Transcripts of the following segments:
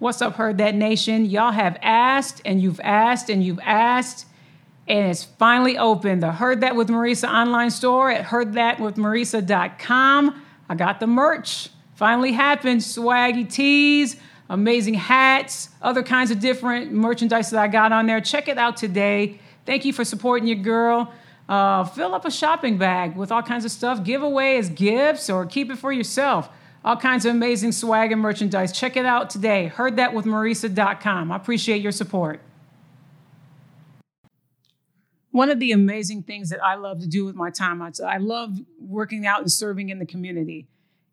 What's up, Heard That Nation? Y'all have asked and you've asked and you've asked, and it's finally open. The Heard That with Marisa online store at heardthatwithmarisa.com. I got the merch. Finally happened. Swaggy tees, amazing hats, other kinds of different merchandise that I got on there. Check it out today. Thank you for supporting your girl. Uh, fill up a shopping bag with all kinds of stuff. Give away as gifts or keep it for yourself all kinds of amazing swag and merchandise. Check it out today. Heard that with HeardThatWithMarisa.com. I appreciate your support. One of the amazing things that I love to do with my time, I love working out and serving in the community.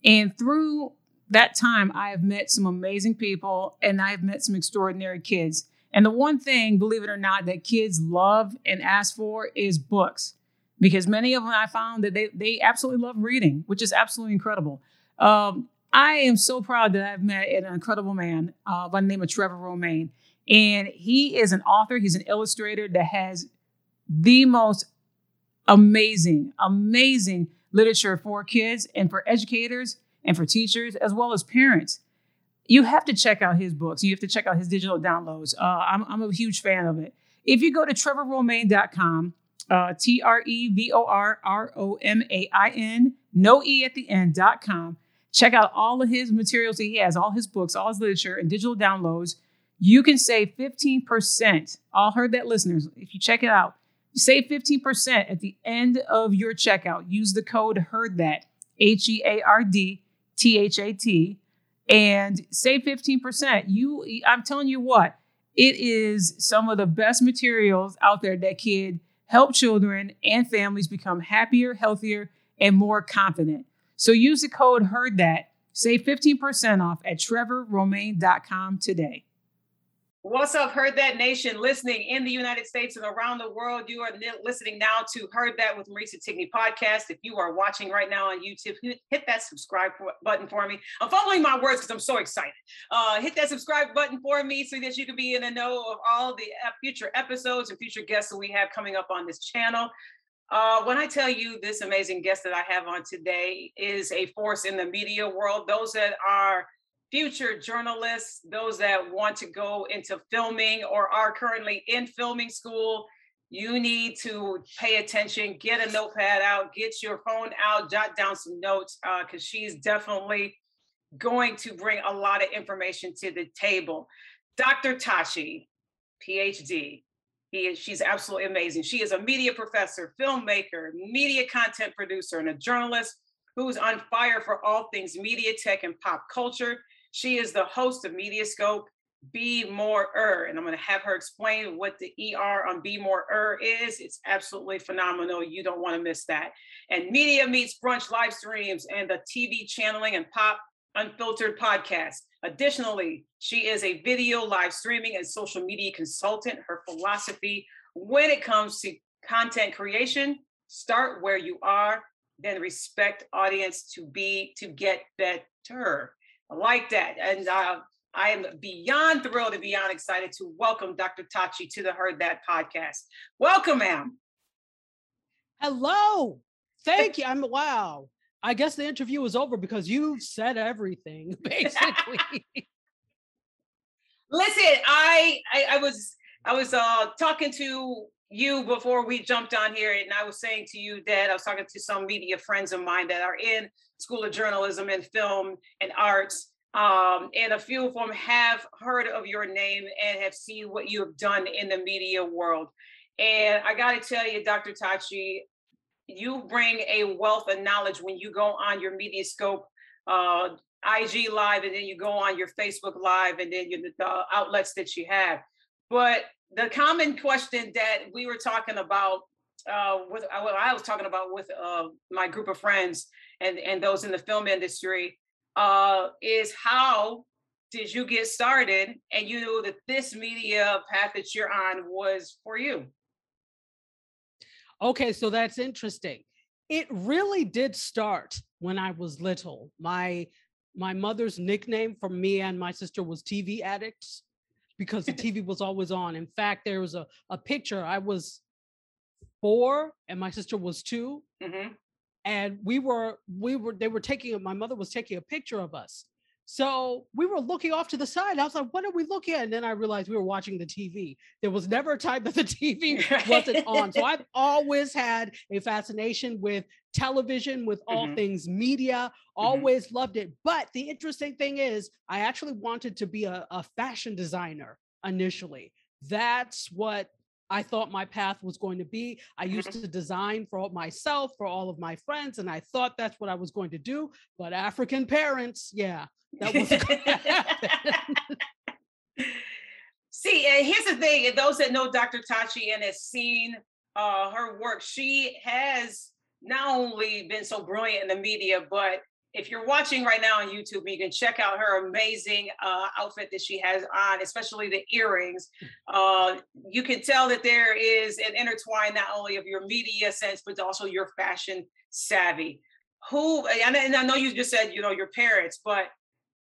And through that time, I have met some amazing people and I have met some extraordinary kids. And the one thing, believe it or not, that kids love and ask for is books. Because many of them I found that they, they absolutely love reading, which is absolutely incredible. Um, I am so proud that I've met an incredible man uh, by the name of Trevor Romain. And he is an author, he's an illustrator that has the most amazing, amazing literature for kids and for educators and for teachers, as well as parents. You have to check out his books. You have to check out his digital downloads. Uh, I'm, I'm a huge fan of it. If you go to trevorromain.com, uh, T R E V O R R O M A I N, no E at the end.com. Check out all of his materials that he has, all his books, all his literature, and digital downloads. You can save 15%. All heard that, listeners. If you check it out, you save 15% at the end of your checkout. Use the code HEARD THAT, H E A R D T H A T, and save 15%. You, I'm telling you what, it is some of the best materials out there that could help children and families become happier, healthier, and more confident. So use the code HEARD THAT, save 15% off at trevorromain.com today. What's up, Heard That Nation, listening in the United States and around the world. You are listening now to Heard That with Marisa Tigney podcast. If you are watching right now on YouTube, hit that subscribe button for me. I'm following my words because I'm so excited. Uh, hit that subscribe button for me so that you can be in the know of all the future episodes and future guests that we have coming up on this channel. Uh, when I tell you this amazing guest that I have on today is a force in the media world, those that are future journalists, those that want to go into filming or are currently in filming school, you need to pay attention, get a notepad out, get your phone out, jot down some notes, because uh, she's definitely going to bring a lot of information to the table. Dr. Tashi, PhD, he is, she's absolutely amazing. She is a media professor, filmmaker, media content producer, and a journalist who's on fire for all things media, tech, and pop culture. She is the host of Mediascope, Be More Er, and I'm going to have her explain what the ER on Be More Er is. It's absolutely phenomenal. You don't want to miss that. And Media Meets Brunch live streams and the TV channeling and pop unfiltered podcast. Additionally, she is a video live streaming and social media consultant. Her philosophy when it comes to content creation, start where you are, then respect audience to be to get better. I like that. And uh, I am beyond thrilled and beyond excited to welcome Dr. Tachi to the Heard That podcast. Welcome, ma'am. Hello. Thank you. I'm wow. I guess the interview is over because you said everything, basically. Listen, I, I I was I was uh talking to you before we jumped on here, and I was saying to you that I was talking to some media friends of mine that are in School of Journalism and Film and Arts. Um, and a few of them have heard of your name and have seen what you have done in the media world. And I got to tell you, Dr. Tachi, you bring a wealth of knowledge when you go on your Mediascope uh, IG live, and then you go on your Facebook live, and then you, the outlets that you have. But the common question that we were talking about uh, with uh, what I was talking about with uh, my group of friends and and those in the film industry uh, is how did you get started and you know that this media path that you're on was for you okay so that's interesting it really did start when i was little my my mother's nickname for me and my sister was tv addicts because the TV was always on. In fact, there was a, a picture. I was four and my sister was 2 mm-hmm. And we were, we were, they were taking, my mother was taking a picture of us. So we were looking off to the side. I was like, what are we looking at? And then I realized we were watching the TV. There was never a time that the TV wasn't on. So I've always had a fascination with television, with all mm-hmm. things media, mm-hmm. always mm-hmm. loved it. But the interesting thing is, I actually wanted to be a, a fashion designer initially. That's what I thought my path was going to be. I used mm-hmm. to design for myself, for all of my friends, and I thought that's what I was going to do. But African parents, yeah, that was. See, and here's the thing: those that know Dr. Tachi and has seen uh, her work, she has not only been so brilliant in the media, but if you're watching right now on YouTube, you can check out her amazing uh, outfit that she has on, especially the earrings. Uh, you can tell that there is an intertwine not only of your media sense, but also your fashion savvy. Who, and I know you just said, you know, your parents, but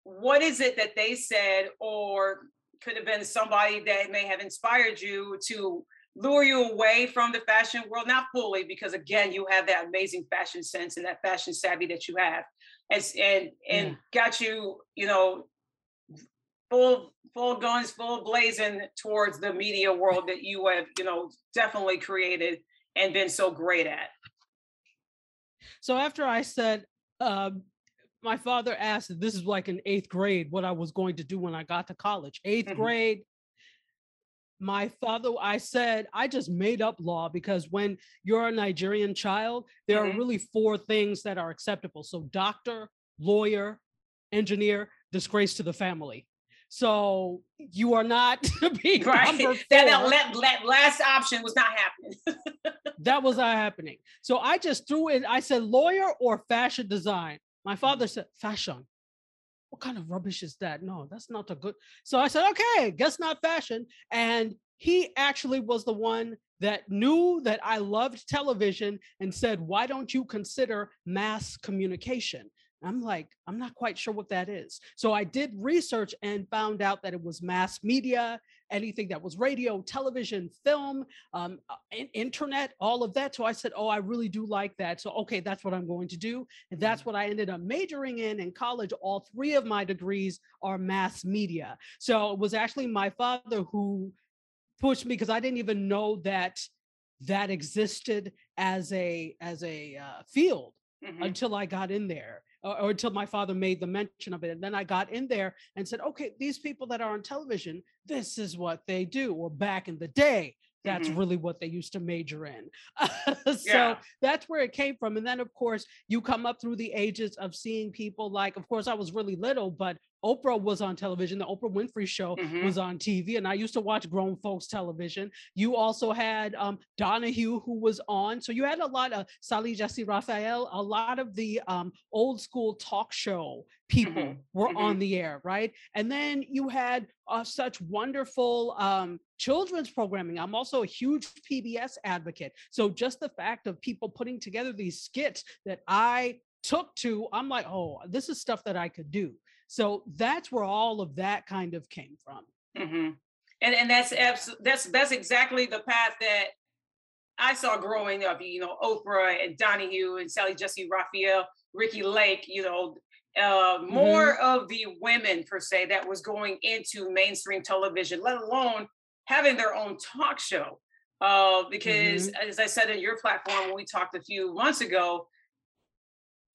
what is it that they said, or could have been somebody that may have inspired you to lure you away from the fashion world? Not fully, because again, you have that amazing fashion sense and that fashion savvy that you have and and, and yeah. got you, you know, full full guns, full blazing towards the media world that you have, you know, definitely created and been so great at. So after I said, uh, my father asked, this is like in eighth grade, what I was going to do when I got to college. 8th mm-hmm. grade, my father i said i just made up law because when you're a nigerian child there mm-hmm. are really four things that are acceptable so doctor lawyer engineer disgrace to the family so you are not being right. That, that, that last option was not happening. that was not happening. So I just threw in, I said lawyer or fashion design. My father said fashion what kind of rubbish is that? No, that's not a good. So I said, okay, guess not fashion. And he actually was the one that knew that I loved television and said, why don't you consider mass communication? I'm like, I'm not quite sure what that is. So I did research and found out that it was mass media, anything that was radio, television, film, um, uh, internet, all of that. So I said, Oh, I really do like that. So, okay, that's what I'm going to do. And that's mm-hmm. what I ended up majoring in in college. All three of my degrees are mass media. So it was actually my father who pushed me because I didn't even know that that existed as a as a uh, field mm-hmm. until I got in there or, or, until my father made the mention of it. And then I got in there and said, okay, these people that are on television, this is what they do. Or back in the day, that's mm-hmm. really what they used to major in. so yeah. that's where it came from. And then, of course, you come up through the ages of seeing people like, of course, I was really little, but Oprah was on television. The Oprah Winfrey Show mm-hmm. was on TV, and I used to watch grown folks television. You also had um, Donahue, who was on. So you had a lot of Sally Jessy Raphael, a lot of the um, old school talk show people mm-hmm. were mm-hmm. on the air, right? And then you had uh, such wonderful um, children's programming. I'm also a huge PBS advocate. So just the fact of people putting together these skits that I took to, I'm like, oh, this is stuff that I could do. So that's where all of that kind of came from. Mm-hmm. And and that's that's that's exactly the path that I saw growing up, you know, Oprah and Donahue and Sally Jessy Raphael, Ricki Lake, you know, uh, more mm-hmm. of the women per se that was going into mainstream television, let alone having their own talk show. Uh, because mm-hmm. as I said in your platform when we talked a few months ago,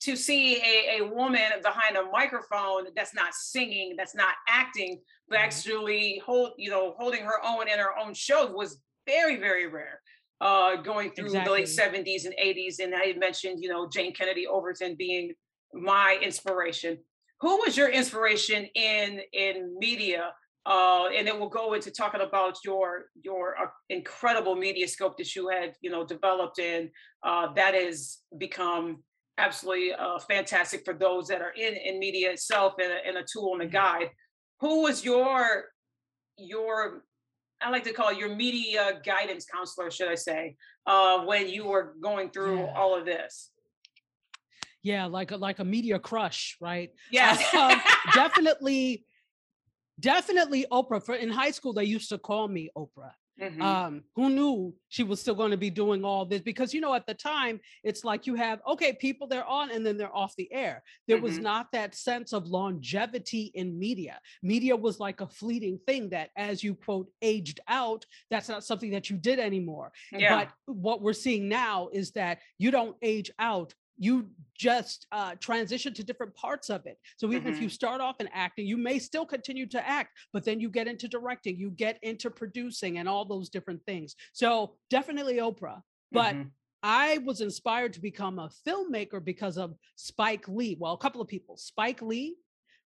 to see a, a woman behind a microphone that's not singing, that's not acting, but mm-hmm. actually hold, you know, holding her own in her own show was very, very rare. Uh, going through exactly. the late 70s and 80s. And I mentioned, you know, Jayne Kennedy Overton being my inspiration. Who was your inspiration in in media? Uh, and then we'll go into talking about your your uh, incredible media scope that you had, you know, developed and uh, that has become absolutely uh, fantastic for those that are in in media itself and a, and a tool and a mm-hmm. guide. Who was your your I like to call it your media guidance counselor, should I say, uh, when you were going through yeah. all of this? yeah like a like a media crush right yes um, definitely definitely oprah for in high school they used to call me oprah Mm-hmm. Um, who knew she was still going to be doing all this? Because you know, at the time, it's like you have okay, people they're on and then they're off the air. There mm-hmm. was not that sense of longevity in media. Media was like a fleeting thing that, as you quote, aged out. That's not something that you did anymore. Yeah. But what we're seeing now is that you don't age out you just uh, transition to different parts of it. So even mm-hmm. if you mm-hmm. start off in acting, you may still continue to act, but then you get into directing, you get into producing, and all those different things. So definitely Oprah, but. Mm-hmm. I was inspired to become a filmmaker because of Spike Lee. Well, a couple of people. Spike Lee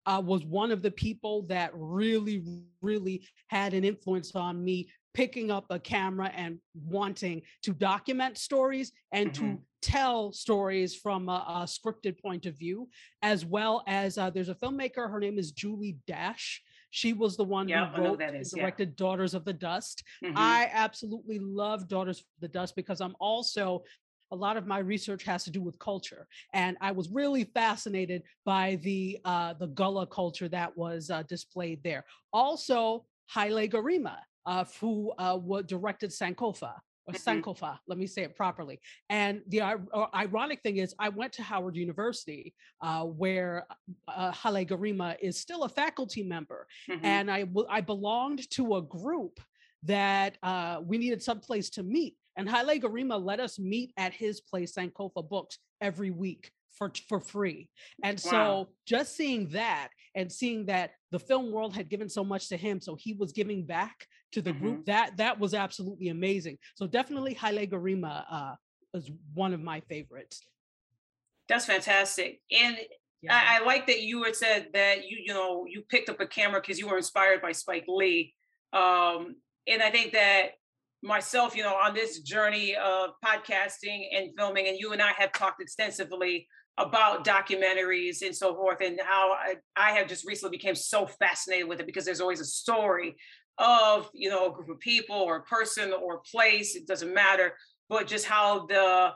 uh, was one of the people that really, really had an influence on me picking up a camera and wanting to document stories and mm-hmm. to tell stories from a, a, scripted point of view, as well as uh, there's a filmmaker. Her name is Julie Dash. She was the one yeah, who wrote and directed yeah. Daughters of the Dust. Mm-hmm. I absolutely love Daughters of the Dust because I'm also a lot of my research has to do with culture and i was really fascinated by the uh, the gullah culture that was uh, displayed there also haile gerima uh, who uh, directed sankofa or mm-hmm. Sankofa, let me say it properly. And the uh, ironic thing is, I went to Howard University, uh, where uh, Haile Gerima is still a faculty member, mm-hmm. and I I belonged to a group that uh, we needed some place to meet, and Haile Gerima let us meet at his place, Sankofa Books, every week for for free. And wow. so just seeing that and seeing that the film world had given so much to him, so he was giving back to the mm-hmm. group. That that was absolutely amazing. So definitely Haile Gerima uh, is one of my favorites. That's fantastic, and yeah. I, I, like that you had said that you you know you picked up a camera because you were inspired by Spike Lee, um, and I think that myself, you know, on this journey of podcasting and filming, and you and I have talked extensively about documentaries and so forth, and how I, I have just recently became so fascinated with it because there's always a story of you know a group of people or a person or a place it doesn't matter but just how the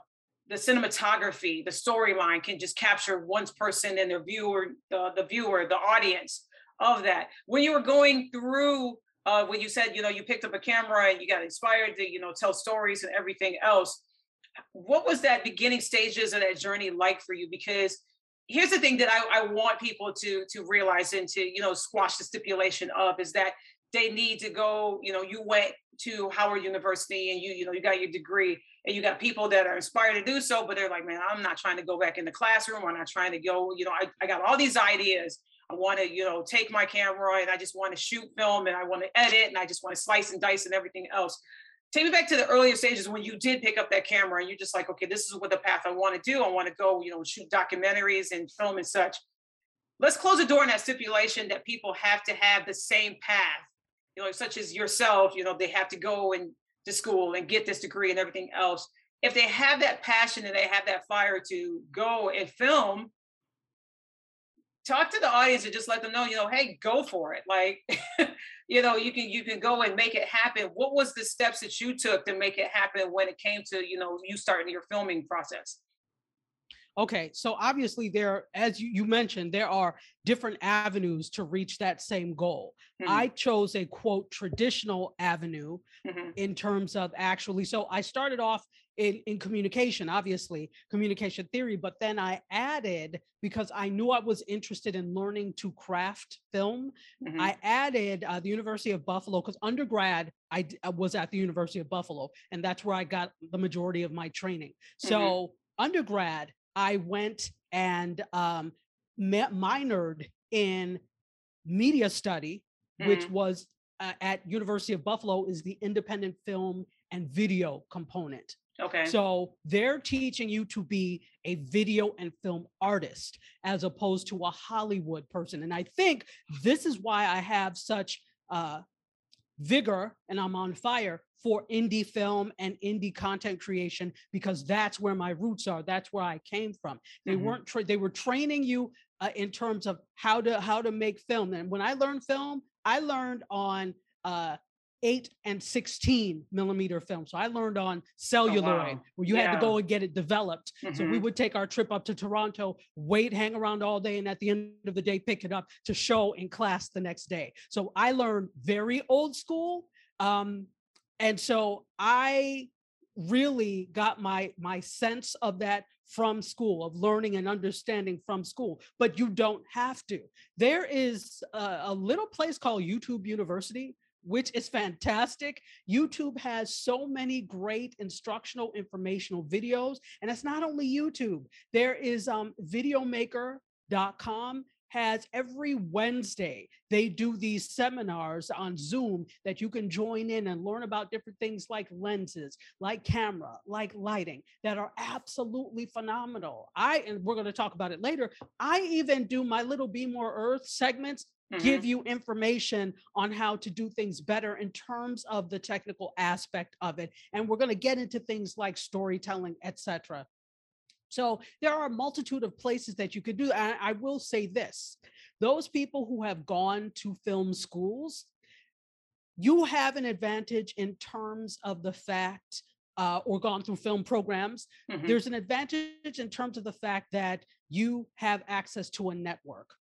the cinematography the storyline can just capture one person and their viewer the, the viewer the audience of that. When you were going through uh, when you said you know you picked up a camera and you got inspired to you know tell stories and everything else what was that beginning stages of that journey like for you because here's the thing that I, I want people to to realize and to you know squash the stipulation of is that they need to go, you know, you went to Howard University and you, you know, you got your degree and you got people that are inspired to do so, but they're like, man, I'm not trying to go back in the classroom. I'm not trying to go, you know, I, I got all these ideas. I want to, you know, take my camera and I just want to shoot film and I want to edit and I just want to slice and dice and everything else. Take me back to the earlier stages when you did pick up that camera and you're just like, okay, this is what the path I want to do. I want to go, you know, shoot documentaries and film and such. Let's close the door on that stipulation that people have to have the same path you know, such as yourself, you know, they have to go and to school and get this degree and everything else. If they have that passion and they have that fire to go and film, talk to the audience and just let them know, you know, hey, go for it. Like, you know, you can you can go and make it happen. What was the steps that you took to make it happen when it came to, you know, you starting your filming process? Okay, so obviously there, as you, you mentioned, there are different avenues to reach that same goal. Mhm, I chose a quote traditional avenue mhm, in terms of actually so i started off in, in communication obviously communication theory but then i added because i knew i was interested in learning to craft film mhm. i added uh, the university of buffalo because undergrad I, d- I was at the university of buffalo and that's where i got the majority of my training so undergrad i went and um, ma- minored in media study which Mhm. was uh, at University of Buffalo is the independent film and video component. Okay. So they're teaching you to be a video and film artist as opposed to a Hollywood person. And I think this is why I have such uh, vigor and I'm on fire for indie film and indie content creation because that's where my roots are. That's where I came from. They Mhm. weren't tra- they were training you uh, in terms of how to how to make film. And when I learned film, I learned on uh, eight and 16 millimeter film. So I learned on celluloid wow. where you had to go and get it developed. So we Mhm. would take our trip up to Toronto, wait, hang around all day, and at the end of the day, pick it up to show in class the next day. So I learned very old school. Um, and so I really got my my sense of that from school of learning and understanding from school but you don't have to there is a, a little place called youtube university which is fantastic youtube has so many great instructional informational videos and it's not only youtube there is um videomaker.com has every Wednesday, they do these seminars on Zoom that you can join in and learn about different things like lenses, like camera, like lighting that are absolutely phenomenal. I, and we're going to talk about it later, I even do my little Be More Earth segments Mhm. give you information on how to do things better in terms of the technical aspect of it and we're going to get into things like storytelling etc so there are a multitude of places that you could do and i will say this those people who have gone to film schools you have an advantage in terms of the fact uh, or gone through film programs Mhm. there's an advantage in terms of the fact that you have access to a network.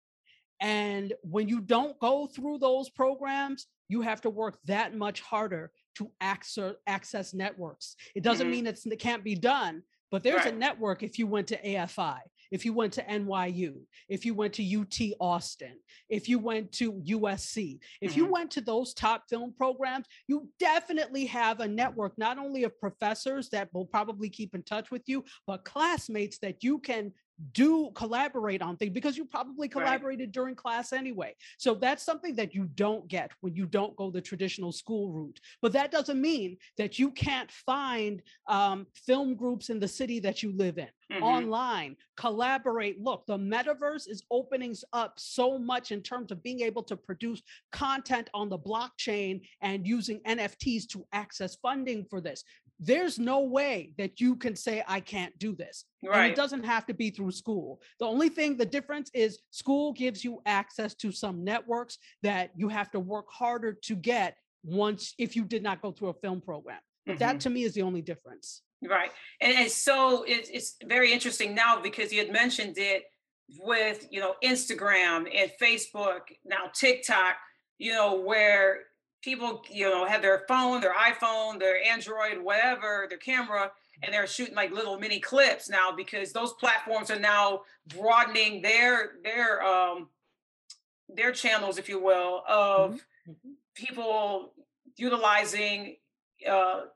And when you don't go through those programs, you have to work that much harder to access, access networks. It doesn't Mhm. mean it's, it can't be done, but there's a network if you went to AFI, if you went to NYU, if you went to UT Austin, if you went to USC, if you Mhm. went to those top film programs, you definitely have a network not only of professors that will probably keep in touch with you, but classmates that you can do collaborate on things because you probably collaborated during class anyway. So that's something that you don't get when you don't go the traditional school route. But that doesn't mean that you can't find um, film groups in the city that you live in Mhm. online, collaborate. Look, the metaverse is opening up so much in terms of being able to produce content on the blockchain and using NFTs to access funding for this. There's no way that you can say, I can't do this. And Right. it doesn't have to be through school. The only thing, the difference is school gives you access to some networks that you have to work harder to get once if you did not go through a film program. But that Mhm. to me is the only difference. Right. And, and so it's, it's very interesting now because you had mentioned it with, you know, Instagram and Facebook, now TikTok, you know, where people, you know, have their phone, their iPhone, their Android, whatever, their camera, and they're shooting like little mini clips now because those platforms are now broadening their their um their channels, if you will, of Mhm. people utilizing uh,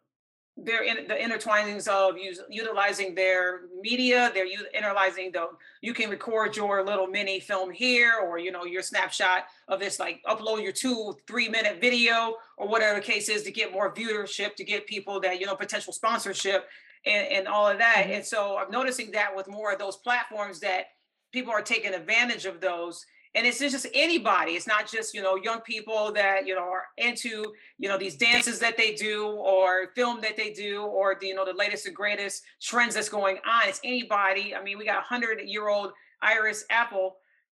their in, the intertwinings of use, utilizing their media. They're utilizing the you can record your little mini film here, or you know your snapshot of this, like upload your two three minute video or whatever the case is to get more viewership, to get people that you know potential sponsorship and, and all of that. Mhm. And so I'm noticing that with more of those platforms that people are taking advantage of those and it's just anybody. It's not just you know young people that you know are into you know these dances that they do or film that they do or the, you know the latest and greatest trends that's going on. It's anybody. I mean we got a 100 year old Iris Apfel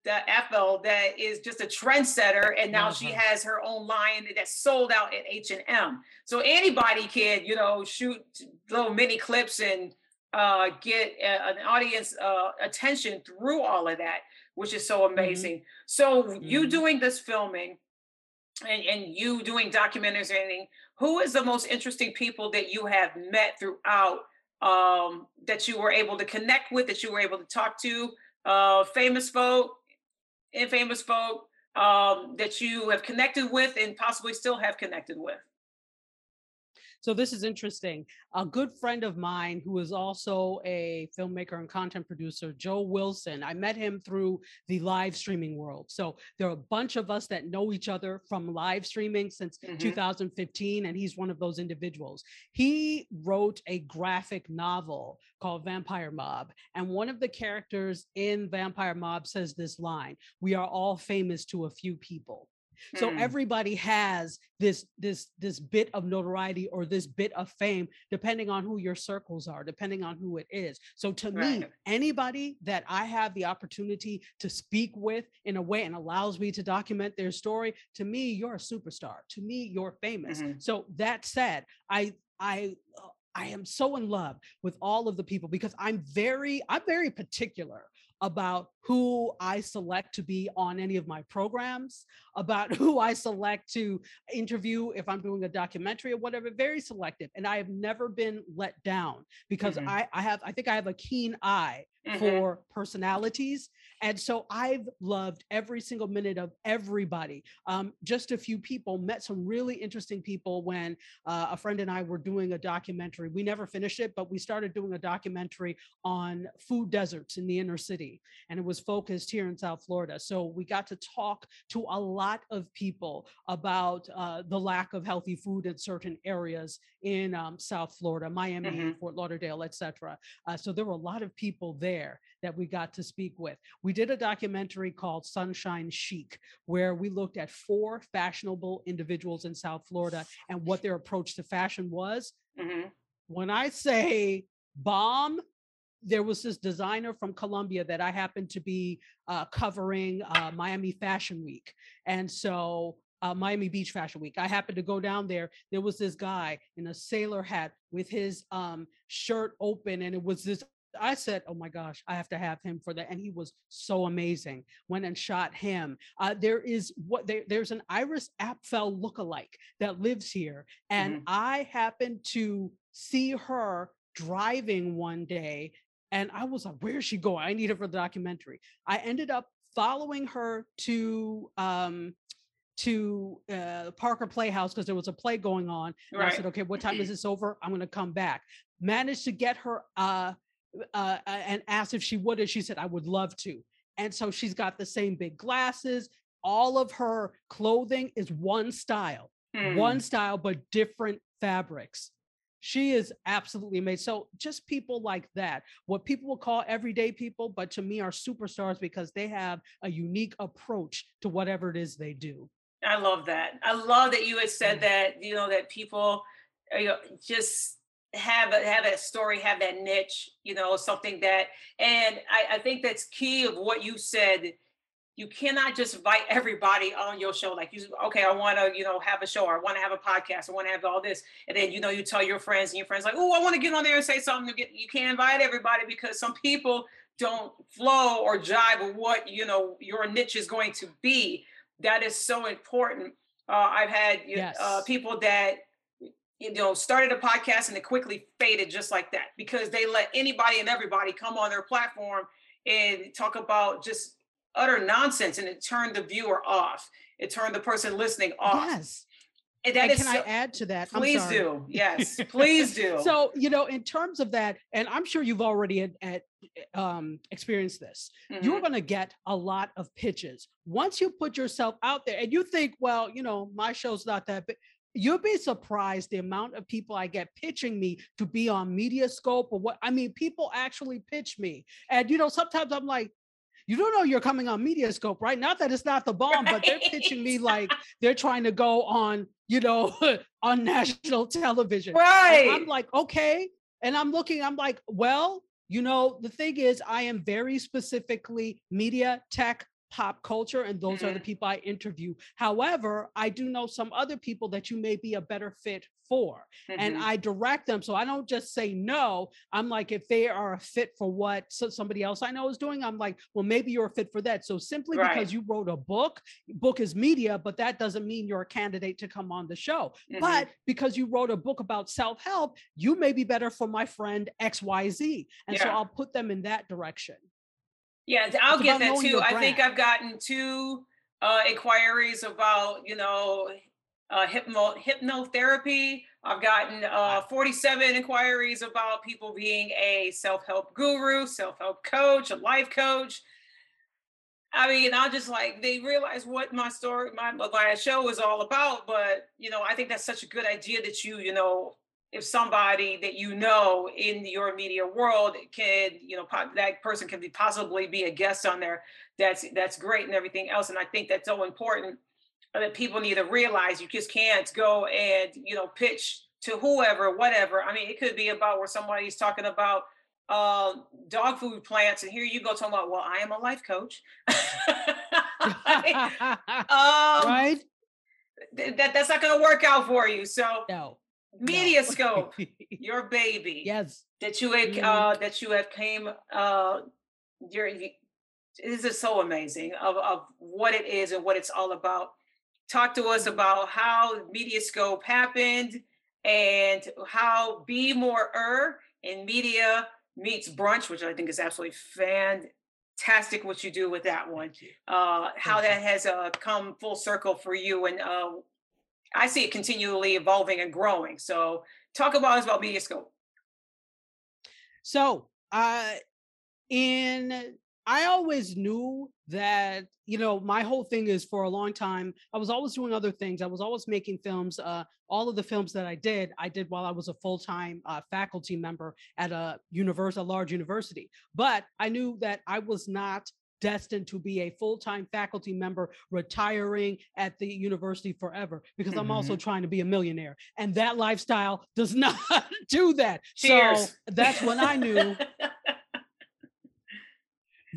that Apfel that is just a trendsetter and now she Uh-huh. has her own line that's sold out at h&m so anybody can you know shoot little mini clips and uh, get a, an audience uh, attention through all of that, which is so Mm-hmm. amazing. So you Mhm. doing this filming and, and you doing documentaries and anything, who is the most interesting people that you have met throughout um, that you were able to connect with, that you were able to talk to, uh, famous folk, infamous folk um, that you have connected with and possibly still have connected with? So this is interesting. A good friend of mine who is also a filmmaker and content producer, Joe Wilson. I met him through the live streaming world. So there are a bunch of us that know each other from live streaming since Mhm. 2015, and he's one of those individuals. He wrote a graphic novel called Vampire Mob, and one of the characters in Vampire Mob says this line: "We are all famous to a few people." So Hmm. everybody has this this this bit of notoriety or this bit of fame depending on who your circles are, depending on who it is. So to me, anybody that I have the opportunity to speak with in a way and allows me to document their story, to me you're a superstar. To me you're famous. Mhm. So that said, I I uh, I am so in love with all of the people because I'm very I'm very particular about who I select to be on any of my programs, about who I select to interview if I'm doing a documentary or whatever, very selective. And I have never been let down because Mhm. I, I have, I think I have a keen eye Mhm. for personalities. And so I've loved every single minute of everybody. Um, just a few people met some really interesting people when uh, a friend and I were doing a documentary. We never finished it, but we started doing a documentary on food deserts in the inner city. And it was focused here in South Florida. So we got to talk to a lot of people about uh, the lack of healthy food in certain areas in um, South Florida, Miami, Mhm. Fort Lauderdale, etc. Uh, so there were a lot of people there that we got to speak with. We did a documentary called Sunshine Chic, where we looked at four fashionable individuals in South Florida and what their approach to fashion was. Mhm. When I say bomb, there was this designer from Colombia that I happened to be uh, covering uh, Miami Fashion Week. And so uh, Miami Beach Fashion Week. I happened to go down there. There was this guy in a sailor hat with his um, shirt open, and it was this. I said, "Oh my gosh, I have to have him for that," and he was so amazing. Went and shot him. Uh, there is what there, there's an Iris Apfel lookalike that lives here, and Mhm. I happened to see her driving one day, and I was like, "Where is she going? I need her for the documentary." I ended up following her to um, to uh, Parker Playhouse because there was a play going on. And I said, okay, what time is this over? I'm going to come back. Managed to get her uh, uh, and asked if she would. And she said, I would love to. And so she's got the same big glasses. All of her clothing is one style, Hmm. one style, but different fabrics. She is absolutely amazing. So just people like that, what people will call everyday people, but to me are superstars because they have a unique approach to whatever it is they do. I love that. I love that you had said Mm. that, you know, that people you know, just have a, have that story, have that niche, you know, something that, and I, I think that's key of what you said. You cannot just invite everybody on your show. Like you, okay, I want to, you know, have a show or I want to have a podcast. I want to have all this. And then, you know, you tell your friends and your friends like, oh, I want to get on there and say something. You, get, you can't invite everybody because some people don't flow or jive with what, you know, your niche is going to be. That is so important. Uh, I've had you- uh, people that you know started a podcast and it quickly faded just like that because they let anybody and everybody come on their platform and talk about just utter nonsense and it turned the viewer off. It turned the person listening off. Yes. And and is can I add to that? Please do. Yes, please do. So, you know, in terms of that, and I'm sure you've already at, at, um, experienced this, you're Mhm. going to get a lot of pitches. Once you put yourself out there and you think, well, you know, my show's not that big, you'll be surprised the amount of people I get pitching me to be on Media Scope or what. I mean, people actually pitch me. And, you know, sometimes I'm like, you don't know you're coming on Media Scope, right? Not that it's not the bomb, but they're pitching me like they're trying to go on, you know, on national television. And right. I'm like, okay. And I'm looking, I'm like, well, you know, the thing is, I am very specifically media, tech, pop culture, and those are the Mhm. people I interview. However, I do know some other people that you may be a better fit for and Mhm. I direct them. So I don't just say no. I'm like, if they are a fit for what so- somebody else I know is doing, I'm like, well, maybe you're a fit for that. So simply Right. because you wrote a book, book is media, but that doesn't mean you're a candidate to come on the show. Mhm. But because you wrote a book about self help, you may be better for my friend XYZ. And so I'll put them in that direction. Yeah, I'll It's get that too. I think. I've gotten two uh, inquiries about, you know, uh, hypno hypnotherapy. I've gotten uh, 47 inquiries about people being a self-help guru, self-help coach, a life coach. I mean, I just like they realize what my story, my my show is all about. But you know, I think that's such a good idea that you, you know, if somebody that you know in your media world can, you know, that person can be possibly be a guest on there. That's that's great and everything else. And I think that's so important that people need to realize you just can't go and you know pitch to whoever, whatever. I mean, it could be about where somebody's talking about uh, dog food plants, and here you go talking about, well, I am a life coach. um, right? th- that that's not going to work out for you. So, No. Media no. Scope, your baby yes. that you had, Mhm. uh, that you have came, uh, you're, this is so amazing of, of what it is and what it's all about. Talk to us about how Media Scope happened and how Be More Er in media meets brunch, which I think is absolutely fantastic what you do with that one. Uh, how that has uh, come full circle for you, and uh, I see it continually evolving and growing. So, talk about us about Media Scope. So, uh, in I always knew that you know my whole thing is for a long time I was always doing other things. I was always making films. Uh, all of the films that I did, I did while I was a full time uh, faculty member at a university, a large university. But I knew that I was not destined to be a full-time faculty member retiring at the university forever because i'm also mm-hmm. trying to be a millionaire and that lifestyle does not do that so Cheers. that's when i knew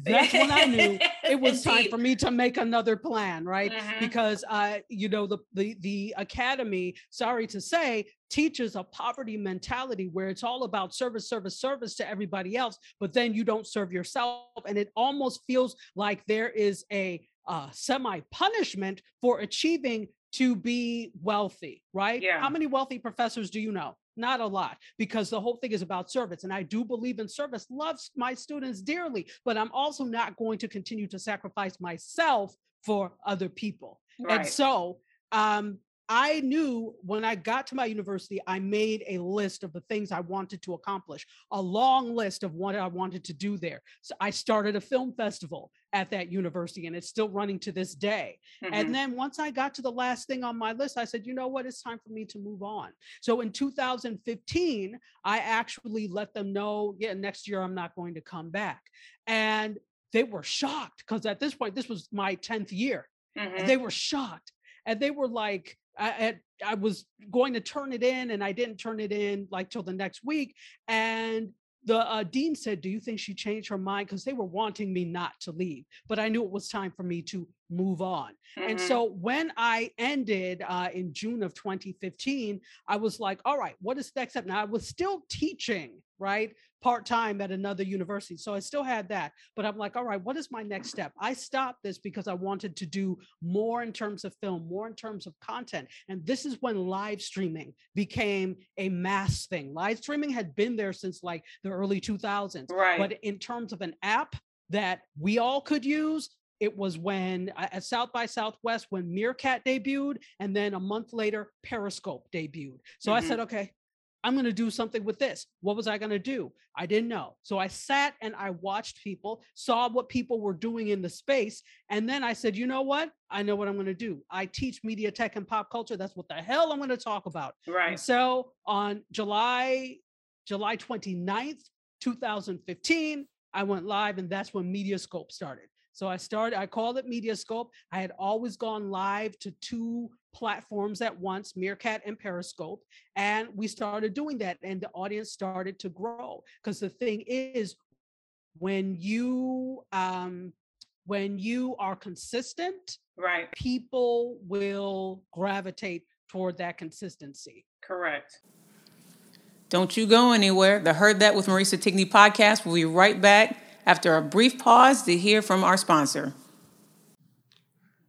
that's when I knew it was time for me to make another plan, right? Mhm. Because uh, you know, the the the academy, sorry to say, teaches a poverty mentality where it's all about service, service, service to everybody else, but then you don't serve yourself. And it almost feels like there is a uh, semi-punishment for achieving to be wealthy, right? Yeah. How many wealthy professors do you know? Not a lot, because the whole thing is about service. And I do believe in service, loves my students dearly, but I'm also not going to continue to sacrifice myself for other people. Right. And so um, I knew when I got to my university, I made a list of the things I wanted to accomplish, a long list of what I wanted to do there. So I started a film festival at that university, and it's still running to this day. Mhm. And then once I got to the last thing on my list, I said, you know what? It's time for me to move on. So in 2015, I actually let them know, yeah, next year I'm not going to come back. And they were shocked because at this point, this was my 10th year. Mhm. And they were shocked. And they were like, I, I was going to turn it in and I didn't turn it in like till the next week. And the uh, dean said, Do you think she changed her mind? Because they were wanting me not to leave, but I knew it was time for me to move on. And Mhm. so when I ended uh, in June of 2015, I was like, all right, what is the next step? Now I was still teaching, right? Part time at another university. So I still had that. But I'm like, all right, what is my next step? I stopped this because I wanted to do more in terms of film, more in terms of content. And this is when live streaming became a mass thing. Live streaming had been there since like the early 2000s. right. But in terms of an app that we all could use, it was when uh, at South by Southwest when Meerkat debuted, and then a month later Periscope debuted. So I Mhm. said, okay, I'm going to do something with this. What was I going to do? I didn't know. So I sat and I watched people, saw what people were doing in the space, and then I said, you know what? I know what I'm going to do. I teach media tech and pop culture. That's what the hell I'm going to talk about. And right. so on July July 29th, 2015, I went live and that's when Mediascope started. So I started, I called it Mediascope. I had always gone live to two platforms at once, Meerkat and Periscope. And we started doing that and the audience started to grow. Because the thing is, when you um when you are consistent, Right. people will gravitate toward that consistency Correct. Don't you go anywhere. The Heard That with Marisa Tigney podcast We'll be right back after a brief pause to hear from our sponsor.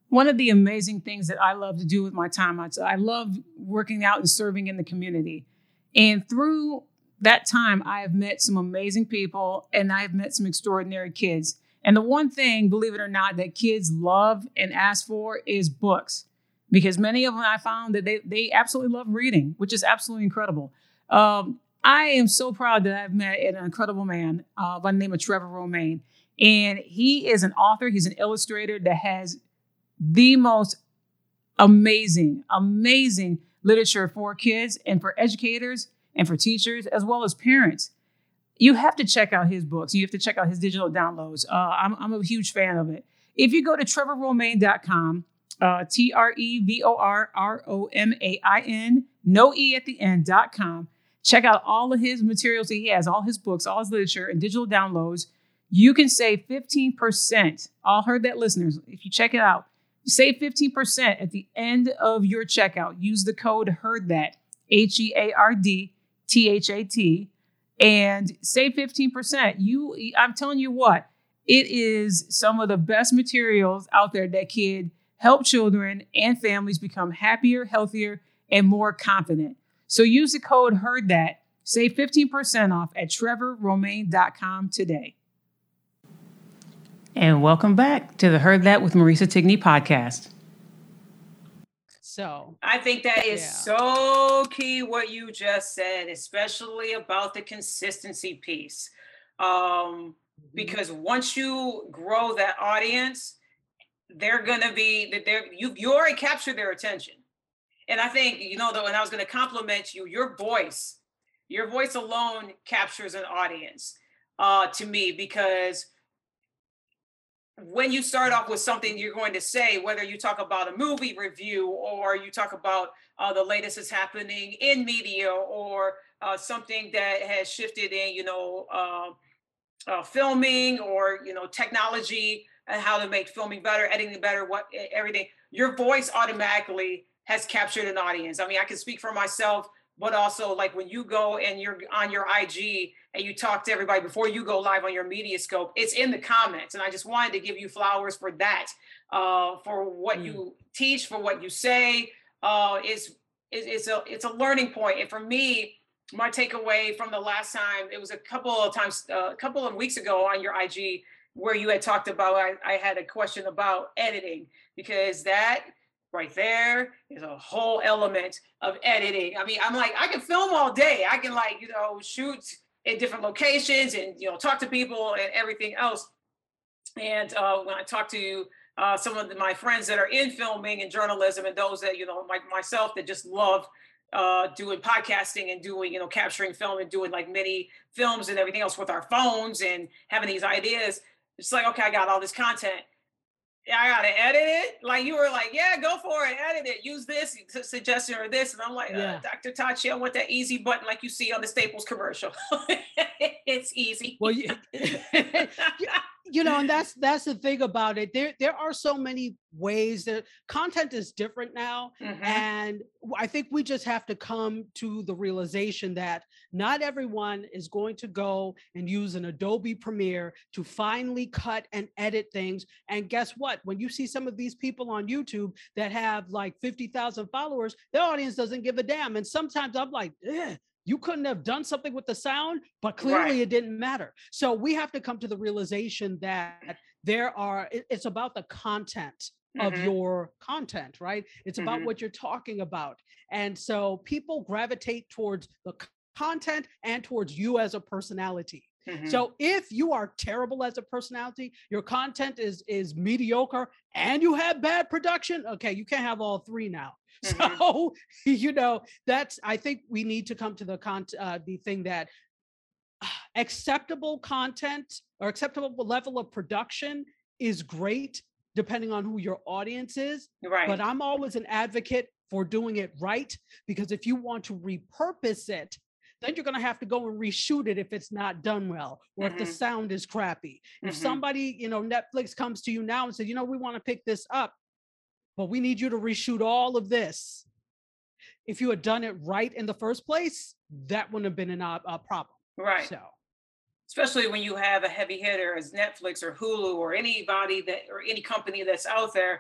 One of the amazing things that I love to do with my time, I love working out and serving in the community. And through that time, I have met some amazing people and I have met some extraordinary kids. And the one thing, believe it or not, that kids love and ask for is books. Because many of them I found that they, they absolutely love reading, which is absolutely incredible. Um, I am so proud that I've met an incredible man uh, by the name of Trevor Romain. And he is an author, he's an illustrator that has the most amazing, amazing literature for kids and for educators and for teachers, as well as parents. You have to check out his books. You have to check out his digital downloads. Uh, I'm, I'm a huge fan of it. If you go to trevorromain.com, uh, T R E V O R R O M A I N, no E at the end.com, check out all of his materials that he has, all his books, all his literature, and digital downloads. You can save 15%. All heard that, listeners. If you check it out, save 15% at the end of your checkout. Use the code HEARD THAT, H E A R D T H A T, and save 15%. You I'm telling you what, it is some of the best materials out there that can help children and families become happier, healthier, and more confident. So use the code HEARD THAT, save 15% off at trevorromain.com today. And welcome back to the Heard That with Marisa Tigney podcast. So I think that is yeah. so key what you just said, especially about the consistency piece. Um, mm-hmm. because once you grow that audience, they're gonna be that they're you you already captured their attention. And I think, you know, though, and I was gonna compliment you, your voice, your voice alone captures an audience uh to me because when you start off with something you're going to say, whether you talk about a movie review or you talk about uh, the latest is happening in media or uh, something that has shifted in, you know, uh, uh filming or you know technology and how to make filming better, editing better, what everything. Your voice automatically has captured an audience. I mean, I can speak for myself, but also like when you go and you're on your IG and you talk to everybody before you go live on your Mediascope it's in the comments and i just wanted to give you flowers for that uh, for what mm. you teach for what you say uh, is it's a it's a learning point and for me my takeaway from the last time it was a couple of times uh, a couple of weeks ago on your ig where you had talked about I, I had a question about editing because that right there is a whole element of editing. I mean i'm like i can film all day. I can like you know shoot in different locations and you know talk to people and everything else. And uh, when I talk to uh, some of my friends that are in filming and journalism, and those that you know like myself that just love uh, doing podcasting and doing you know capturing film and doing like many films and everything else with our phones and having these ideas, it's like okay, I got all this content I gotta edit it. Like you were like, yeah, go for it, edit it, use this suggestion or this, and I'm like, uh, yeah. uh, Dr. Tachi, I want that easy button like you see on the Staples commercial. it's easy. Well, you, you know, and that's that's the thing about it. There there are so many ways that content is different now, mm-hmm. and I think we just have to come to the realization that not everyone is going to go and use an Adobe Premiere to finally cut and edit things. And guess what? When you see some of these people on YouTube that have like 50,000 followers, their audience doesn't give a damn. And sometimes I'm like, you couldn't have done something with the sound, but clearly right. it didn't matter. So we have to come to the realization that there are, it's about the content of mm-hmm. your content, right? It's about mm-hmm. what you're talking about. And so people gravitate towards the content and towards you as a personality. Mm-hmm. So if you are terrible as a personality, your content is is mediocre and you have bad production, okay, you can't have all three now. Mm-hmm. So, you know, that's I think we need to come to the con uh, the thing that uh, acceptable content or acceptable level of production is great depending on who your audience is. Right. But I'm always an advocate for doing it right because if you want to repurpose it then you're going to have to go and reshoot it if it's not done well or mm-hmm. if the mm-hmm. sound is crappy. Mm-hmm. If somebody, you know, Netflix comes to you now and says, you know, we want to pick this up, but we need you to reshoot all of this. if you had done it right in the first place, that wouldn't have been an, a, problem. Right. So especially when you have a heavy hitter as Netflix or Hulu or anybody that or any company that's out there.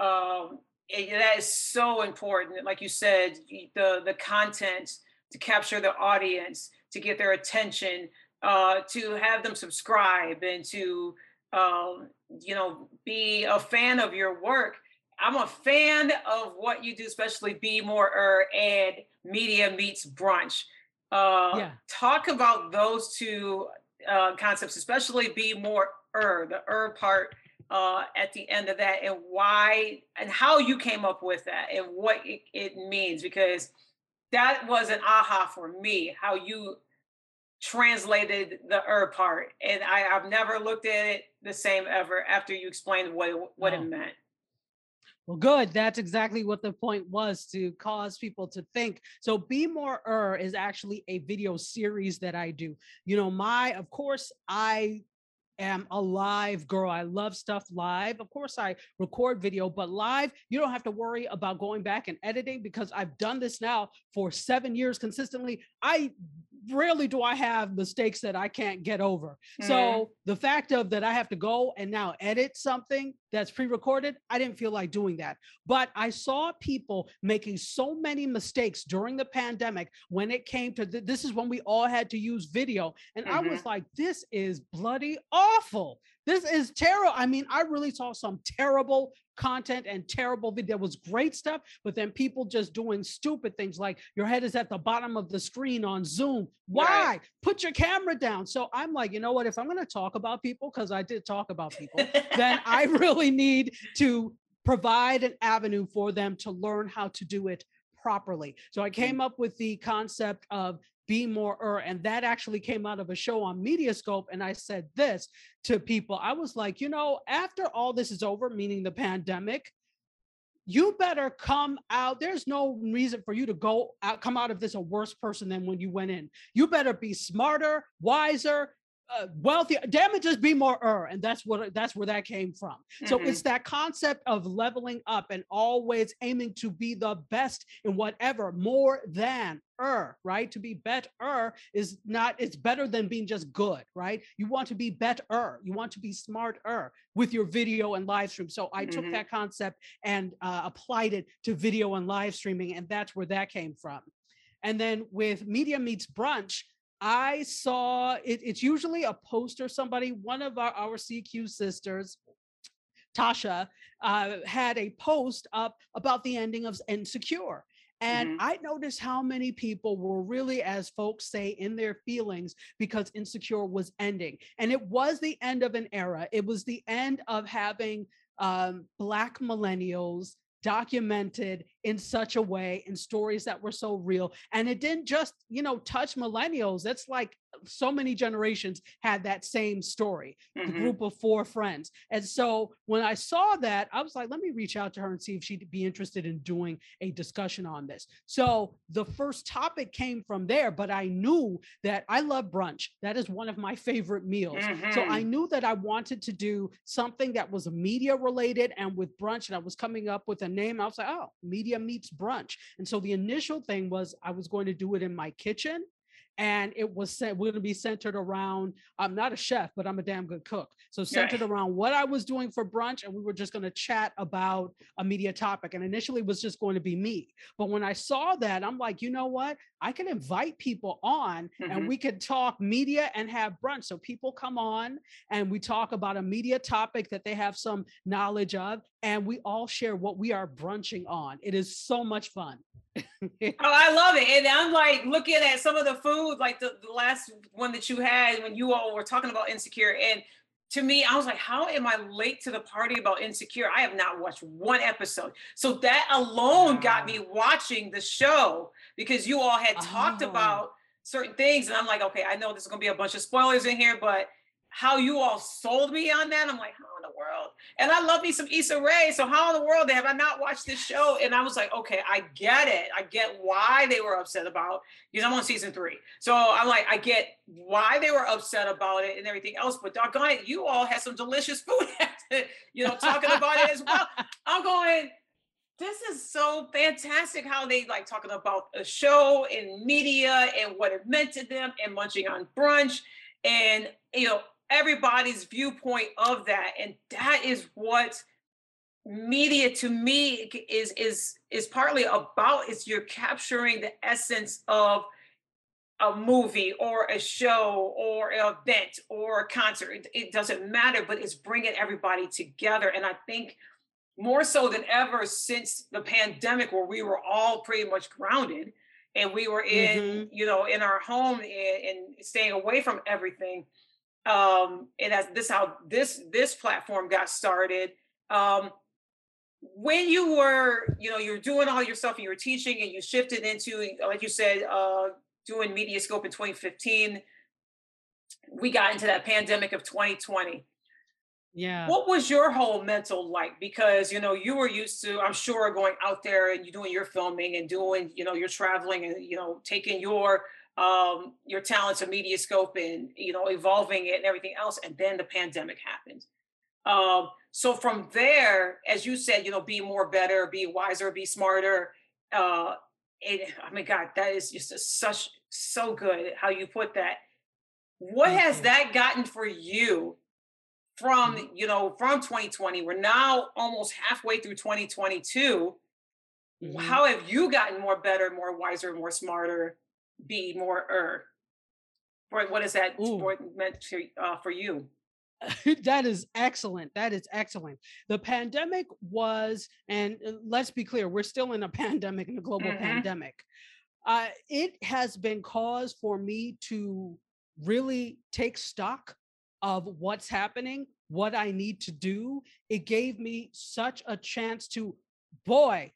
Um, that is so important. Like you said, the the content to capture the audience, to get their attention, uh, to have them subscribe, and to um, you know be a fan of your work. I'm a fan of what you do, especially Be More Er and Media Meets Brunch. Uh, yeah. Talk about those two uh, concepts, especially Be More Er, the Er part uh, at the end of that, and why and how you came up with that and what it, it means, because that was an aha for me, how you translated the er part and I, have never looked at it the same ever after you explained what it, what oh. it meant well, good. That's exactly what the point was to cause people to think. So, Be More Er is actually a video series that I do. You know, my, of course, I am a live girl. I love stuff live. Of course, I record video, but live, you don't have to worry about going back and editing because I've done this now for seven years consistently. I rarely do I have mistakes that I can't get over. Mm. So the fact of that I have to go and now edit something that's pre-recorded, I didn't feel like doing that. But I saw people making so many mistakes during the pandemic when it came to th- this is when we all had to use video and mm-hmm. I was mm-hmm. like this is bloody awful. This is terrible. I mean, I really saw some terrible content and terrible video. There was great stuff, but then people just doing stupid things like your head is at the bottom of the screen on Zoom. Why? Right. Put your camera down. So I'm like, you know what? If I'm going to talk about people, because I did talk about people, then I really need to provide an avenue for them to learn how to do it properly. So I came up with the concept of be more er and that actually came out of a show on mediascope and i said this to people. I was like you know after all this is over meaning the pandemic you better come out. There's no reason for you to go out come out of this a worse person than when you went in. You better be smarter wiser uh, wealthy damages be more er and that's what that's where that came from. Mm-hmm. so it's that concept of leveling up and always aiming to be the best in whatever more than er right? To be better is not it's better than being just good right? You want to be better you want to be smarter with your video and live stream. So i mm-hmm. took that concept and uh, applied it to video and live streaming and that's where that came from. And then with media meets brunch I saw it, it's usually a post or somebody, one of our, our CQ sisters, Tasha, uh, had a post up about the ending of Insecure. And mm-hmm. I noticed how many people were really, as folks say, in their feelings because Insecure was ending. And it was the end of an era. It was the end of having um, Black millennials documented in such a way in stories that were so real and it didn't just you know touch millennials it's like so many generations had that same story mm-hmm. the group of four friends and so when i saw that i was like let me reach out to her and see if she'd be interested in doing a discussion on this so the first topic came from there but i knew that i love brunch that is one of my favorite meals mm-hmm. so i mm-hmm. knew that i wanted to do something that was media related and with brunch and i was coming up with a name i was like oh media media meets brunch. And so the initial thing was I was going to do it in my kitchen and it was set going to be centered around i'm not a chef but i'm a damn good cook. So centered around what i was doing for brunch and we were just going to chat about a media topic and initially it was just going to be me. But when i saw that i'm like you know what i can invite people on mm-hmm. and we could talk media and have brunch so people come on and we talk about a media topic that they have some knowledge of and we all share what we are brunching on. It is so much fun. oh, I love it. And I'm like looking at some of the food, like the, the last one that you had when you all were talking about insecure. And to me, I was like, how am I late to the party about Insecure? I have not watched one episode. So that alone got me watching the show because you all had talked oh. about certain things. And I'm like, okay, I know there's going to be a bunch of spoilers in here, but how you all sold me on that. I'm like, how in the world? And I love me some Issa Rae. So how in the world have I not watched this show? And I was like, okay, I get it. I get why they were upset about because I'm on season three. So I'm like, I get why they were upset about it and everything else. But doggone it, you all had some delicious food, you know, talking about it as well. I'm going, this is so fantastic how they like talking about a show and media and what it meant to them and munching on brunch and you know everybody's viewpoint of that and that is what media to me is is is partly about is you're capturing the essence of a movie or a show or an event or a concert it, it doesn't matter but it's bringing everybody together and i think more so than ever since the pandemic where we were all pretty much grounded and we were in mm-hmm. you know in our home and, and, staying away from everything um and that's this how this this platform got started um when you were you know you're doing all your stuff and you were teaching and you shifted into like you said uh doing mediascope in 2015 we got into that pandemic of 2020 yeah. What was your whole mental like? Because you know you were used to, I'm sure, going out there and you doing your filming and doing, you know, you're traveling and you know taking your um your talents of Mediascope and you know evolving it and everything else. And then the pandemic happened. Um, so from there, as you said, you know, be more better, be wiser, be smarter. Uh, it, I mean, God, that is just a, such so good how you put that. What Thank has you. that gotten for you from mm-hmm. you know from 2020 we're now almost halfway through 2022 mm-hmm. how have you gotten more better more wiser more smarter be more er for what is that meant to, uh, for you that is excellent that is excellent the pandemic was and uh, let's be clear we're still in a pandemic in a global mm-hmm. pandemic uh, it has been cause for me to really take stock of what's happening, what I need to do. It gave me such a chance to, boy,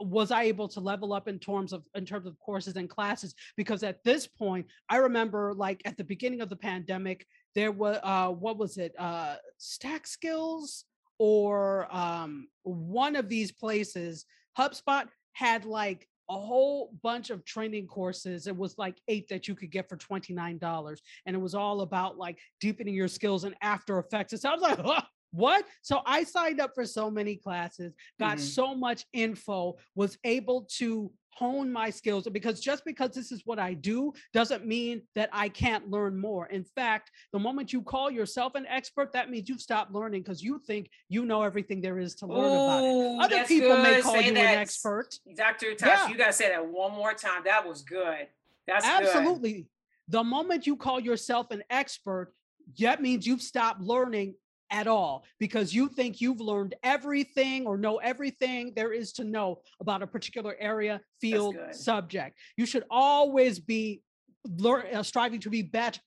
was I able to level up in terms of in terms of courses and classes because at this point I remember like at the beginning of the pandemic there was uh what was it uh StackSkills or um one of these places HubSpot had like a whole bunch of training courses. It was like eight that you could get for $29. And it was all about like deepening your skills in After Effects. And I was like, huh, what? So I signed up for so many classes, got mm-hmm. so much info, was able to hone my skills because just because this is what I do doesn't mean that I can't learn more. In fact, the moment you call yourself an expert, that means you've stopped learning because you think you know everything there is to learn Ooh, about it. Other people good. may call say you that. an expert. Dr. Tosh, yeah. you got to say that one more time. That was good. That's absolutely. Good. The moment you call yourself an expert, that means you've stopped learning at all because you think you've learned everything or know everything there is to know about a particular area, field, subject. You should always be learn, uh, striving to be better,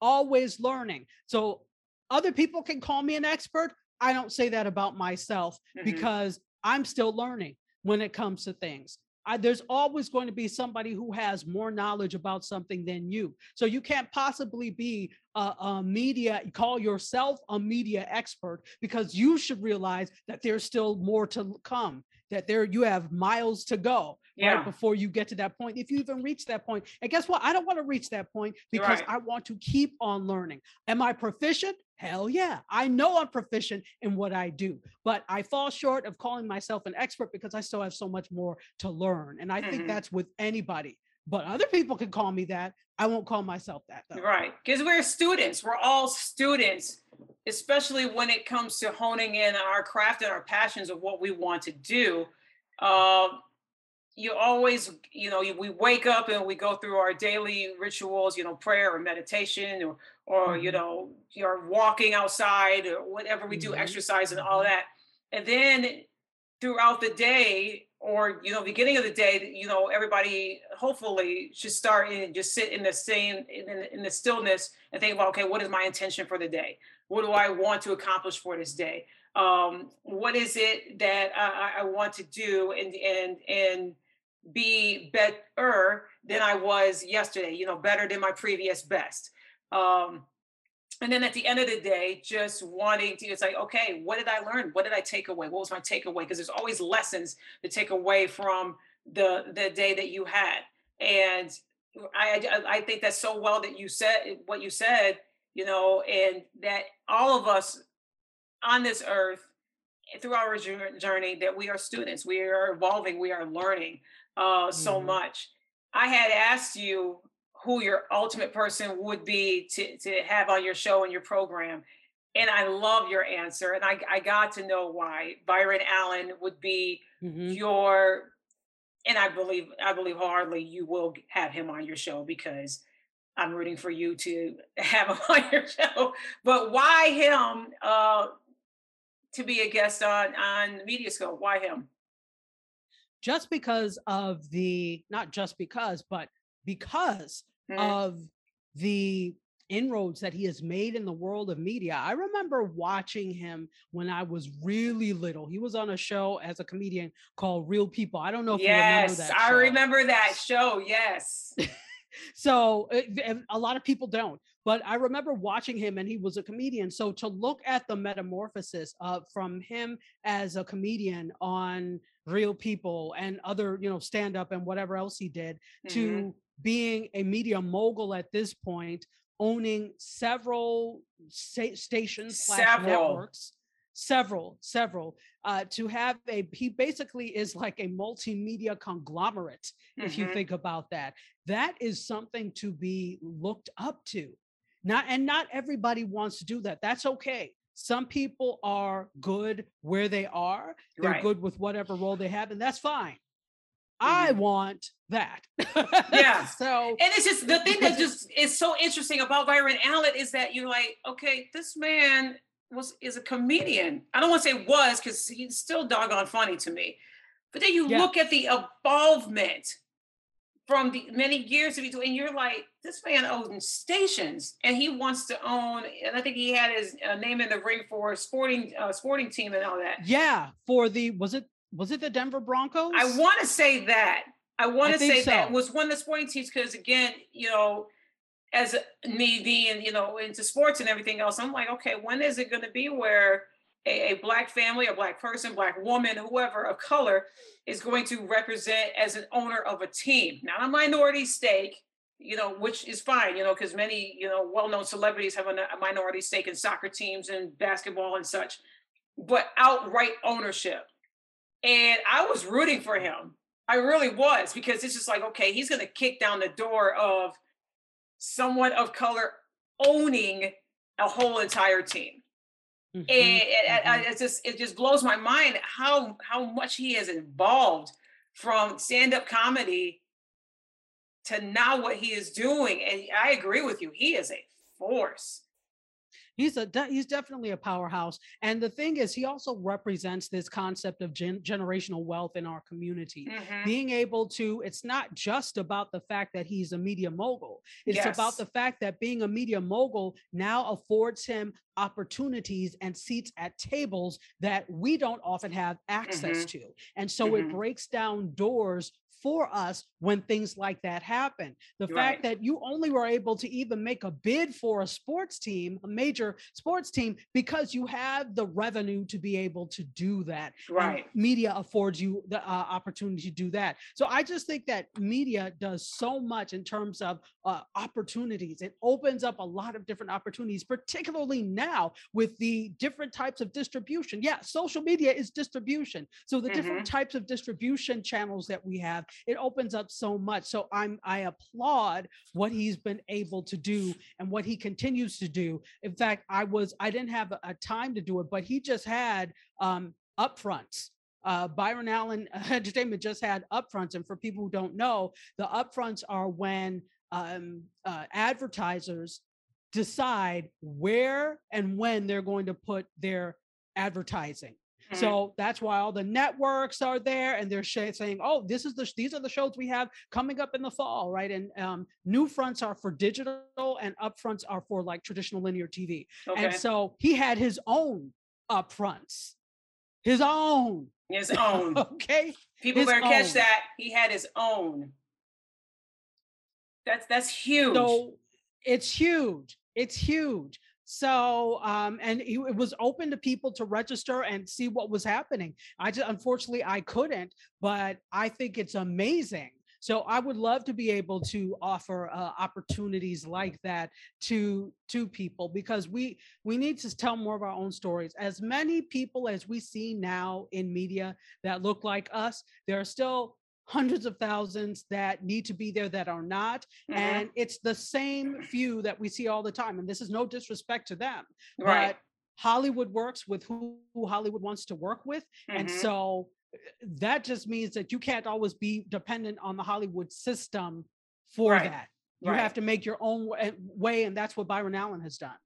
always learning. So other people can call me an expert. I don't say that about myself mm-hmm. because I'm still learning when it comes to things. I, there's always going to be somebody who has more knowledge about something than you. So you can't possibly be a, a, media, call yourself a media expert because you should realize that there's still more to come, that there you have miles to go yeah. right before you get to that point. If you even reach that. And guess what? I don't want to reach that point because right. I want to keep on learning. Am I proficient? Hell yeah. I know I'm proficient in what I do, but I fall short of calling myself an expert because I still have so much more to learn. And I mm-hmm. think that's with anybody. But other people can call me that. I won't call myself that though. Right. Because we're students. We're all students, especially when it comes to honing in our craft and our passions of what we want to do. Uh, you always, you know, we wake up and we go through our daily rituals, you know, prayer or meditation or, or mm-hmm. you know, you're walking outside or whatever we do, mm-hmm. exercise and all mm-hmm. that. And then throughout the day or, you know, beginning of the day, you know, everybody hopefully should start and just sit in the same, in, in the stillness and think about, okay, what is my intention for the day? What do I want to accomplish for this day? Um, what is it that I, I want to do? And, and, and, be better than I was yesterday, you know, better than my previous best. Um, and then at the end of the day, just wanting to, it's like, okay, what did I learn? What did I take away? What was my takeaway? Because there's always lessons to take away from the the day that you had. And I I think that's so well that you said what you said, you know, and that all of us on this earth through our journey that we are students, we are evolving, we are learning uh, so Mhm. much. I had asked you who your ultimate person would be to, to have on your show and your program. And I love your answer. And I, I got to know why Byron Allen would be Mhm. your and I believe I believe hardly you will have him on your show because I'm rooting for you to have him on your show. But why him uh to be a guest on on Mediascope? Why him? Just because of the not just because but because Mhm. of the inroads that he has made in the world of media. I remember watching him when I was really little. He was on a show as a comedian called Real People. I don't know if you remember that. yes. I remember that show. Yes. So uh, a lot of people don't, but I remember watching him and he was a comedian. So to look at the metamorphosis of from him as a comedian on Real People and other, you know, stand up and whatever else he did Mhm. to being a media mogul at this point, owning several sta- stations Several. networks, several, several. Uh, to have a, he basically is like a multimedia conglomerate. If you Mhm. think about that, that is something to be looked up to. Not and not everybody wants to do that. That's okay. Some people are good where they are. They're Right. good with whatever role they have, and that's fine. I Mhm. want that. Yeah. so And it's just the thing that just is so interesting about Byron Allen is that you're like, okay, this man was is a comedian. I don't want to say was because he's still doggone funny to me. But then you Yeah. look at the evolvement from the many years of it, and you're like, this man owns stations, and he wants to own. And I think he had his uh, name in the ring for a sporting uh, sporting team and all that. yeah, for the was it was it the Denver Broncos? I want to say that. I want to say that was one of the sporting teams because again, you know, as me being, you know, into sports and everything else, I'm like, okay, when is it going to be where a, a black family, a black person, black woman, whoever of color is going to represent as an owner of a team, not a minority stake, you know, which is fine, you know, because many, you know, well-known celebrities have a, a minority stake in soccer teams and basketball and such, but outright ownership. And I was rooting for him. I really was because it's just like, okay, he's going to kick down the door of someone of color owning a whole entire team. Mhm, And it, mhm. it just it just blows my mind how how much he has evolved from stand-up comedy to now what he is doing. And I agree with you. He is a force. He's a de- he's definitely a powerhouse. And the thing is, he also represents this concept of gen- generational wealth in our community. Mhm. Being able to, it's not just about the fact that he's a media mogul. It's about the fact that being a media mogul now affords him opportunities and seats at tables that we don't often have access Mhm. to. And so it Mhm. breaks down doors for us when things like that happen. The fact that you only were able to even make a bid for a sports team, a major sports team, because you have the revenue to be able to do that. and Right. media affords you the uh, opportunity to do that. So I just think that media does so much in terms of uh, opportunities. It opens up a lot of different opportunities, particularly now with the different types of distribution. Yeah, social media is distribution. So the different types of distribution channels that we have, it opens up so much. So I'm I applaud what he's been able to do and what he continues to do. In fact, I was I didn't have a, time to do it, but he just had um upfronts. Uh, Byron Allen Entertainment just had upfronts, and for people who don't know, the upfronts are when um, uh, advertisers decide where and when they're going to put their advertising. Mhm. So that's why all the networks are there, and they're saying, "Oh, this is the these are the shows we have coming up in the fall, right?" And um, new fronts are for digital, and upfronts are for like traditional linear TV. okay. And so he had his own upfronts, his own. his own. Okay. People his better catch that. He had his own. That's that's huge. So it's huge. It's huge. So um, and it was open to people to register and see what was happening. I just unfortunately I couldn't, but I think it's amazing So I would love to be able to offer uh, opportunities like that to to people because we we need to tell more of our own stories. As many people as we see now in media that look like us, there are still hundreds of thousands that need to be there that are not Mhm. and it's the same few that we see all the time and this is no disrespect to them Right. but hollywood works with who, who hollywood wants to work with and Mhm. so uh, that just means that you can't always be dependent on the hollywood system for Right, that you right. have to make your own way and that's what byron allen has done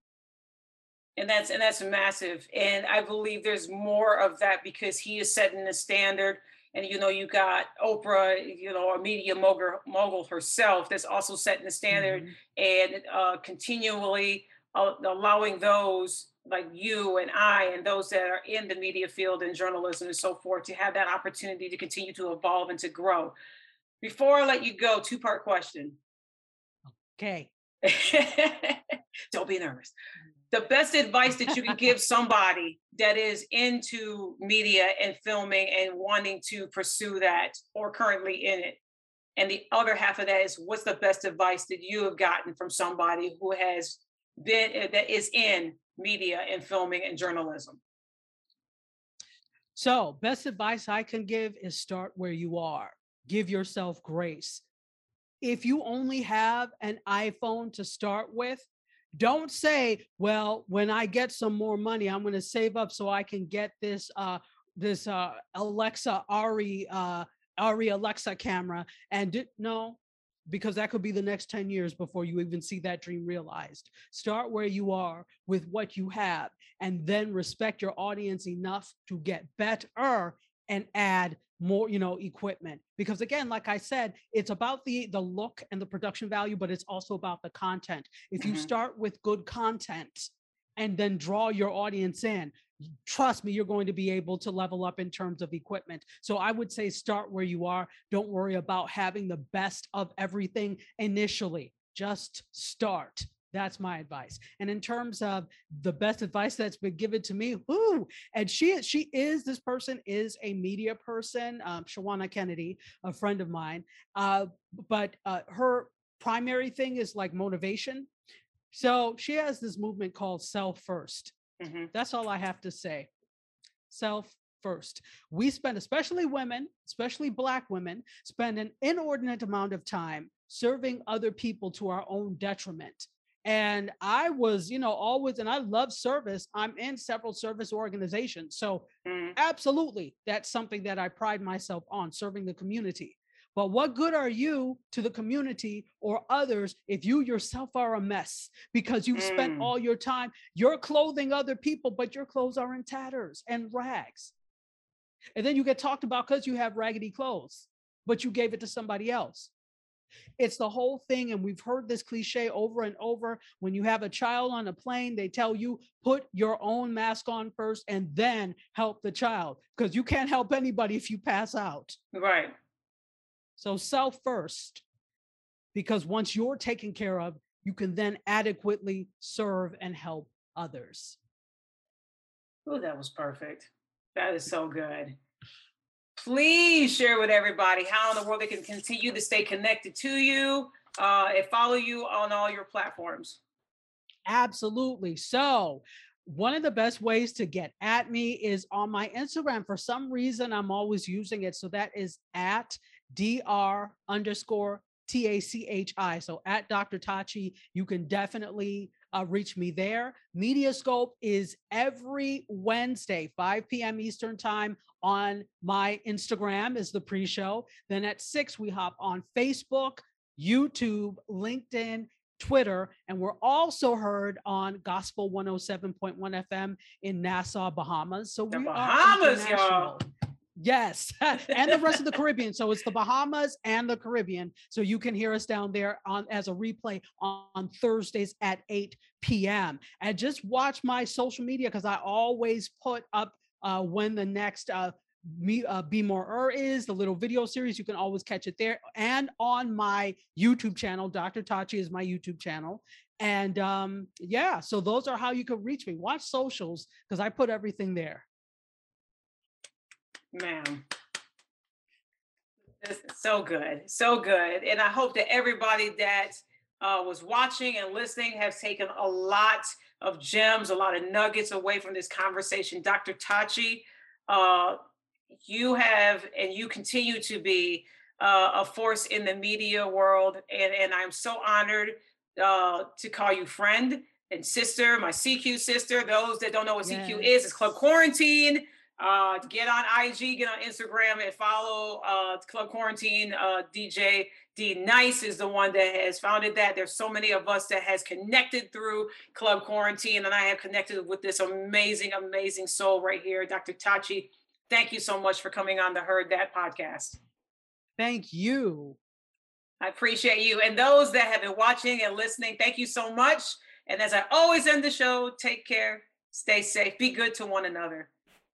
and that's and that's massive and i believe there's more of that because he is setting the standard and you know you got oprah you know a media mogul, mogul herself that's also setting the standard Mhm. and uh, continually uh, allowing those like you and i and those that are in the media field and journalism and so forth to have that opportunity to continue to evolve and to grow before i let you go two part question okay Don't be nervous. The best advice that you can give somebody that is into media and filming and wanting to pursue that or currently in it. And the other half of that is what's the best advice that you have gotten from somebody who has been uh, that is in media and filming and journalism? So, best advice I can give is start where you are. Give yourself grace. If you only have an iPhone to start with, don't say, "Well, when I get some more money, I'm going to save up so I can get this uh this uh Alexa ARRI uh ARRI Alexa camera." And di- no, because that could be the next 10 years before you even see that dream realized. Start where you are with what you have and then respect your audience enough to get better and add more you know equipment. Because again like i said it's about the the look and the production value but it's also about the content. If you Mhm. start with good content and then draw your audience in trust me you're going to be able to level up in terms of equipment. So i would say start where you are. Don't worry about having the best of everything initially. Just start that's my advice and in terms of the best advice that's been given to me whoo, and she is she is this person is a media person um shawana kennedy a friend of mine uh but uh her primary thing is like motivation so she has this movement called self first Mhm. that's all I have to say. Self first. We spend, especially women, especially Black women, spend an inordinate amount of time serving other people to our own detriment. And I was, you know, always, and I love service. I'm in several service organizations. So, Mhm. absolutely, that's something that I pride myself on serving the community. But what good are you to the community or others if you yourself are a mess because you've spent Mm. all your time you're clothing other people, but your clothes are in tatters and rags. And then you get talked about because you have raggedy clothes, but you gave it to somebody else. It's the whole thing. And we've heard this cliche over and over. When you have a child on a plane, they tell you put your own mask on first and then help the child because you can't help anybody if you pass out. Right. So self first, because once you're taken care of, you can then adequately serve and help others. Oh, that was perfect. That is so good. Please share with everybody how in the world they can continue to stay connected to you uh, and follow you on all your platforms. Absolutely. So, one of the best ways to get at me is on my Instagram. For some reason, I'm always using it. So that is at dr underscore T A C H I. So at Dr. Tachi, you can definitely uh, reach me there. Mediascope is every Wednesday, 5 p.m. Eastern Time on my Instagram is the pre-show. Then at 6, we hop on Facebook, YouTube, LinkedIn, Twitter, and we're also heard on Gospel 107.1 FM in Nassau, Bahamas. So The we Bahamas, are y'all. Yes, and the rest of the Caribbean. So it's the Bahamas and the Caribbean. So you can hear us down there on as a replay on, on Thursdays at 8 p.m. And just watch my social media because I always put up uh, when the next uh, me uh, be more er is the little video series. You can always catch it there and on my YouTube channel. Dr. Tachi is my YouTube channel. And um, yeah, so those are how you can reach me. Watch socials because I put everything there. Ma'am. So good, so good. And I hope that everybody that uh, was watching and listening has taken a lot of gems, a lot of nuggets away from this conversation. Dr. Tachi, uh, you have and you continue to be uh, a force in the media world. And, and I'm so honored uh, to call you friend and sister, my CQ sister. Those that don't know what yes. CQ is, it's Club Quarantine. Uh, get on IG, get on Instagram, and follow uh, Club Quarantine. Uh, DJ D-Nice is the one that has founded that. There's so many of us that has connected through Club Quarantine, and I have connected with this amazing, amazing soul right here, Dr. Tachi. Thank you so much for coming on the Heard That podcast. Thank you. I appreciate you. And those that have been watching and listening, thank you so much. And as I always end the show, take care, stay safe, be good to one another.